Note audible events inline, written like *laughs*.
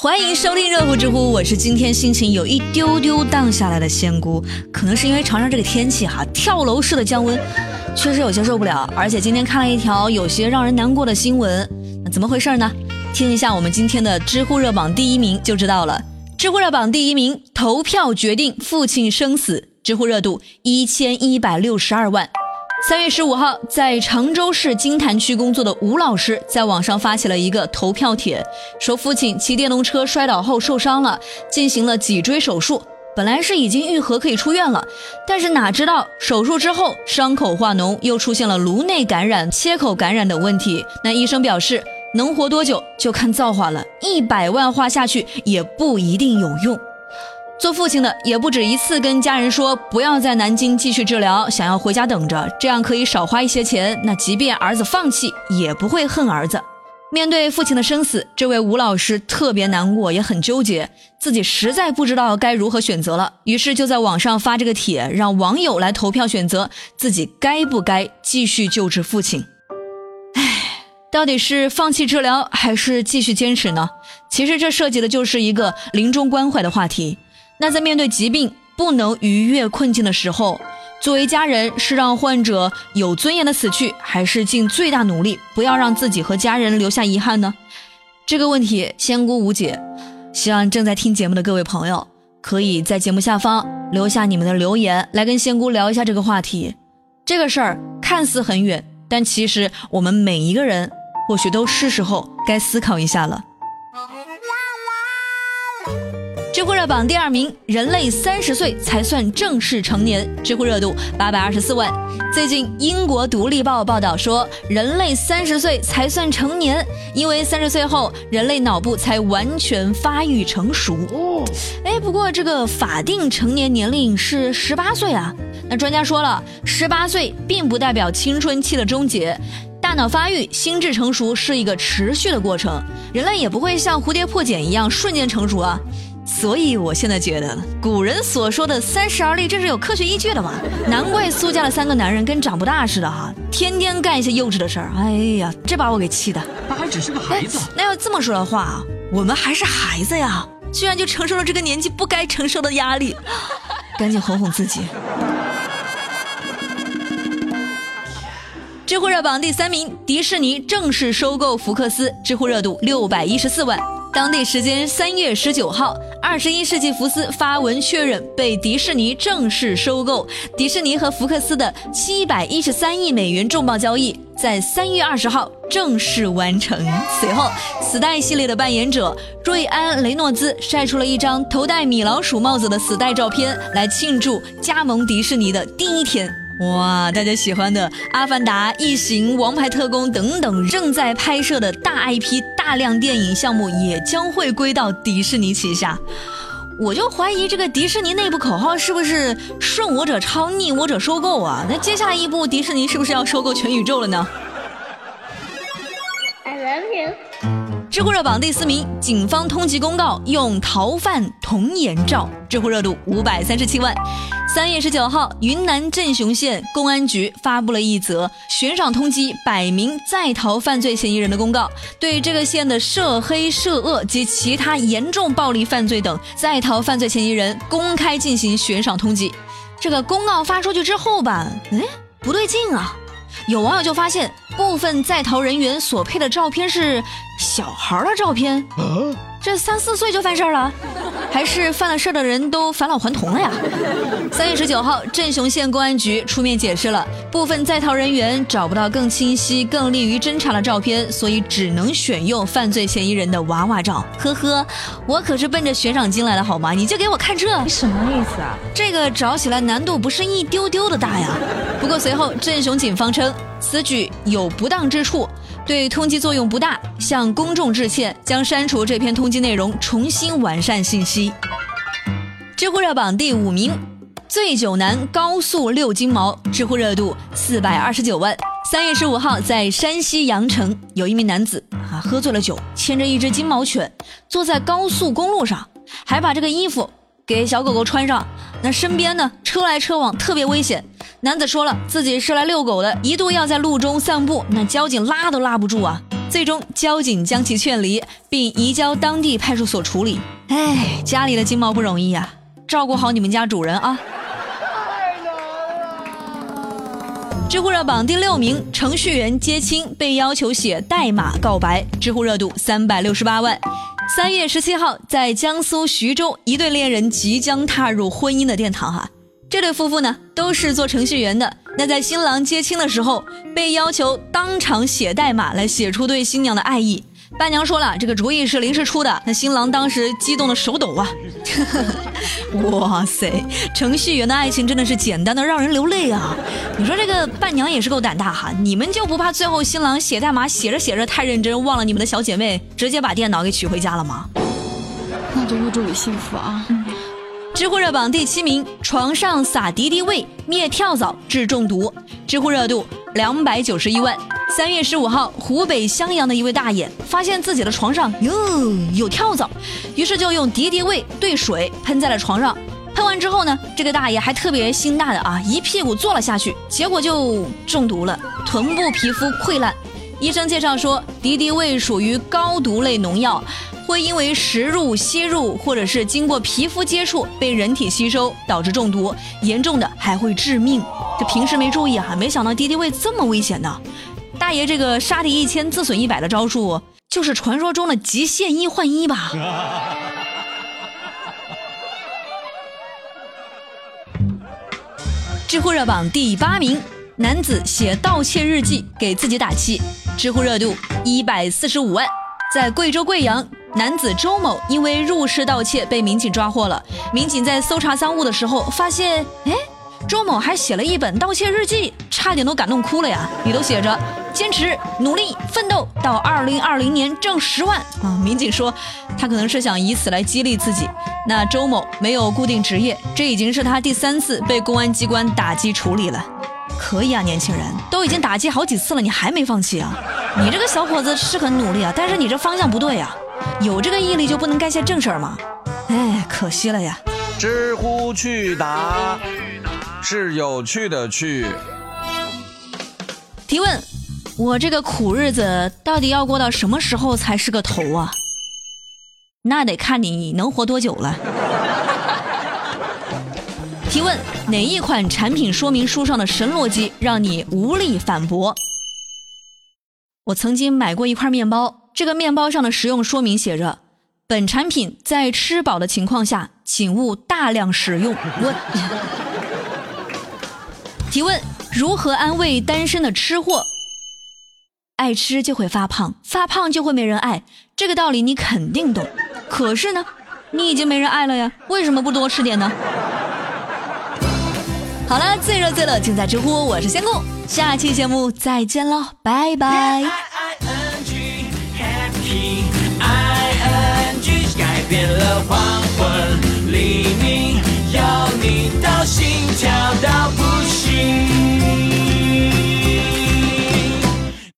欢迎收听热乎知乎，我是今天心情有一丢丢荡下来的仙姑，可能是因为长沙这个天气哈，跳楼式的降温，确实有些受不了。而且今天看了一条有些让人难过的新闻，怎么回事呢？听一下我们今天的知乎热榜第一名就知道了。知乎热榜第一名，投票决定父亲生死，知乎热度一千一百六十二万。三月十五号，在常州市金坛区工作的吴老师在网上发起了一个投票帖，说父亲骑电动车摔倒后受伤了，进行了脊椎手术，本来是已经愈合可以出院了，但是哪知道手术之后伤口化脓，又出现了颅内感染、切口感染等问题。那医生表示，能活多久就看造化了，一百万花下去也不一定有用。做父亲的也不止一次跟家人说，不要在南京继续治疗，想要回家等着，这样可以少花一些钱。那即便儿子放弃，也不会恨儿子。面对父亲的生死，这位吴老师特别难过，也很纠结，自己实在不知道该如何选择了。于是就在网上发这个帖，让网友来投票选择自己该不该继续救治父亲。唉，到底是放弃治疗还是继续坚持呢？其实这涉及的就是一个临终关怀的话题。那在面对疾病不能逾越困境的时候，作为家人是让患者有尊严的死去，还是尽最大努力不要让自己和家人留下遗憾呢？这个问题仙姑无解，希望正在听节目的各位朋友可以在节目下方留下你们的留言，来跟仙姑聊一下这个话题。这个事儿看似很远，但其实我们每一个人或许都是时候该思考一下了。热榜第二名，人类三十岁才算正式成年，知乎热度八百二十四万。最近，英国《独立报》报道说，人类三十岁才算成年，因为三十岁后人类脑部才完全发育成熟。哦哎，不过这个法定成年年龄是十八岁啊。那专家说了，十八岁并不代表青春期的终结，大脑发育、心智成熟是一个持续的过程，人类也不会像蝴蝶破茧一样瞬间成熟啊。所以，我现在觉得古人所说的“三十而立”这是有科学依据的嘛？*laughs* 难怪苏家的三个男人跟长不大似的哈，天天干一些幼稚的事儿。哎呀，这把我给气的。他还只是个孩子。那要这么说的话，我们还是孩子呀，居然就承受了这个年纪不该承受的压力，*laughs* 赶紧哄哄自己。知乎热榜第三名，迪士尼正式收购福克斯，知乎热度六百一十四万。当地时间三月十九号，二十一世纪福斯发文确认被迪士尼正式收购。迪士尼和福克斯的七百一十三亿美元重磅交易在三月二十号正式完成。随后，死代系列的扮演者瑞安·雷诺兹晒出了一张头戴米老鼠帽子的死代照片，来庆祝加盟迪士尼的第一天。哇，大家喜欢的《阿凡达》《异形》《王牌特工》等等正在拍摄的大 IP、大量电影项目也将会归到迪士尼旗下。我就怀疑这个迪士尼内部口号是不是“顺我者昌，逆我者收购”啊？那接下来一步，迪士尼是不是要收购全宇宙了呢？I love you。知乎热榜第四名，警方通缉公告用逃犯童颜照，知乎热度五百三十七万。三月十九号，云南镇雄县公安局发布了一则悬赏通缉百名在逃犯罪嫌疑人的公告，对这个县的涉黑涉恶及其他严重暴力犯罪等在逃犯罪嫌疑人公开进行悬赏通缉。这个公告发出去之后吧，哎，不对劲啊！有网友就发现，部分在逃人员所配的照片是小孩的照片。这三四岁就犯事儿了，还是犯了事儿的人都返老还童了呀？三月十九号，镇雄县公安局出面解释了，部分在逃人员找不到更清晰、更利于侦查的照片，所以只能选用犯罪嫌疑人的娃娃照。呵呵，我可是奔着悬赏金来的，好吗？你就给我看这，你什么意思啊？这个找起来难度不是一丢丢的大呀。不过随后，镇雄警方称此举有不当之处。对通缉作用不大，向公众致歉，将删除这篇通缉内容，重新完善信息。知乎热榜第五名，醉酒男高速遛金毛，知乎热度四百二十九万。三月十五号，在山西阳城，有一名男子啊喝醉了酒，牵着一只金毛犬，坐在高速公路上，还把这个衣服给小狗狗穿上。那身边呢，车来车往，特别危险。男子说了，自己是来遛狗的，一度要在路中散步，那交警拉都拉不住啊。最终，交警将其劝离，并移交当地派出所处理。哎，家里的金毛不容易呀，照顾好你们家主人啊。太难了知乎热榜第六名，程序员接亲被要求写代码告白，知乎热度三百六十八万。三月十七号，在江苏徐州，一对恋人即将踏入婚姻的殿堂哈。这对夫妇呢，都是做程序员的。那在新郎接亲的时候，被要求当场写代码来写出对新娘的爱意。伴娘说了，这个主意是临时出的。那新郎当时激动的手抖啊！*laughs* 哇塞，程序员的爱情真的是简单的让人流泪啊！你说这个伴娘也是够胆大哈，你们就不怕最后新郎写代码写着写着太认真，忘了你们的小姐妹，直接把电脑给娶回家了吗？那就预祝你幸福啊！知乎热榜第七名，床上撒敌敌畏灭跳蚤治中毒，知乎热度两百九十一万。三月十五号，湖北襄阳的一位大爷发现自己的床上哟有跳蚤，于是就用敌敌畏兑水喷在了床上。喷完之后呢，这个大爷还特别心大的啊，一屁股坐了下去，结果就中毒了，臀部皮肤溃烂。医生介绍说，敌敌畏属于高毒类农药。会因为食入、吸入，或者是经过皮肤接触被人体吸收，导致中毒，严重的还会致命。这平时没注意啊，没想到敌敌畏这么危险呢。大爷这个杀敌一千自损一百的招数，就是传说中的极限一换一吧？*laughs* 知乎热榜第八名，男子写盗窃日记给自己打气，知乎热度一百四十五万，在贵州贵阳。男子周某因为入室盗窃被民警抓获了。民警在搜查赃物的时候，发现，哎，周某还写了一本盗窃日记，差点都感动哭了呀！里头写着：坚持努力奋斗，到二零二零年挣十万啊！民警说，他可能是想以此来激励自己。那周某没有固定职业，这已经是他第三次被公安机关打击处理了。可以啊，年轻人，都已经打击好几次了，你还没放弃啊？你这个小伙子是很努力啊，但是你这方向不对呀。有这个毅力就不能干些正事儿吗？哎，可惜了呀！知乎趣答是有趣的趣。提问：我这个苦日子到底要过到什么时候才是个头啊？那得看你能活多久了。提问：哪一款产品说明书上的神逻辑让你无力反驳？我曾经买过一块面包。这个面包上的食用说明写着：“本产品在吃饱的情况下，请勿大量食用。”我 *laughs* 提问：如何安慰单身的吃货？爱吃就会发胖，发胖就会没人爱，这个道理你肯定懂。可是呢，你已经没人爱了呀，为什么不多吃点呢？好了，最热最乐尽在知乎，我是仙姑，下期节目再见喽，拜拜。变了黄昏，黎明要你到心跳到不行。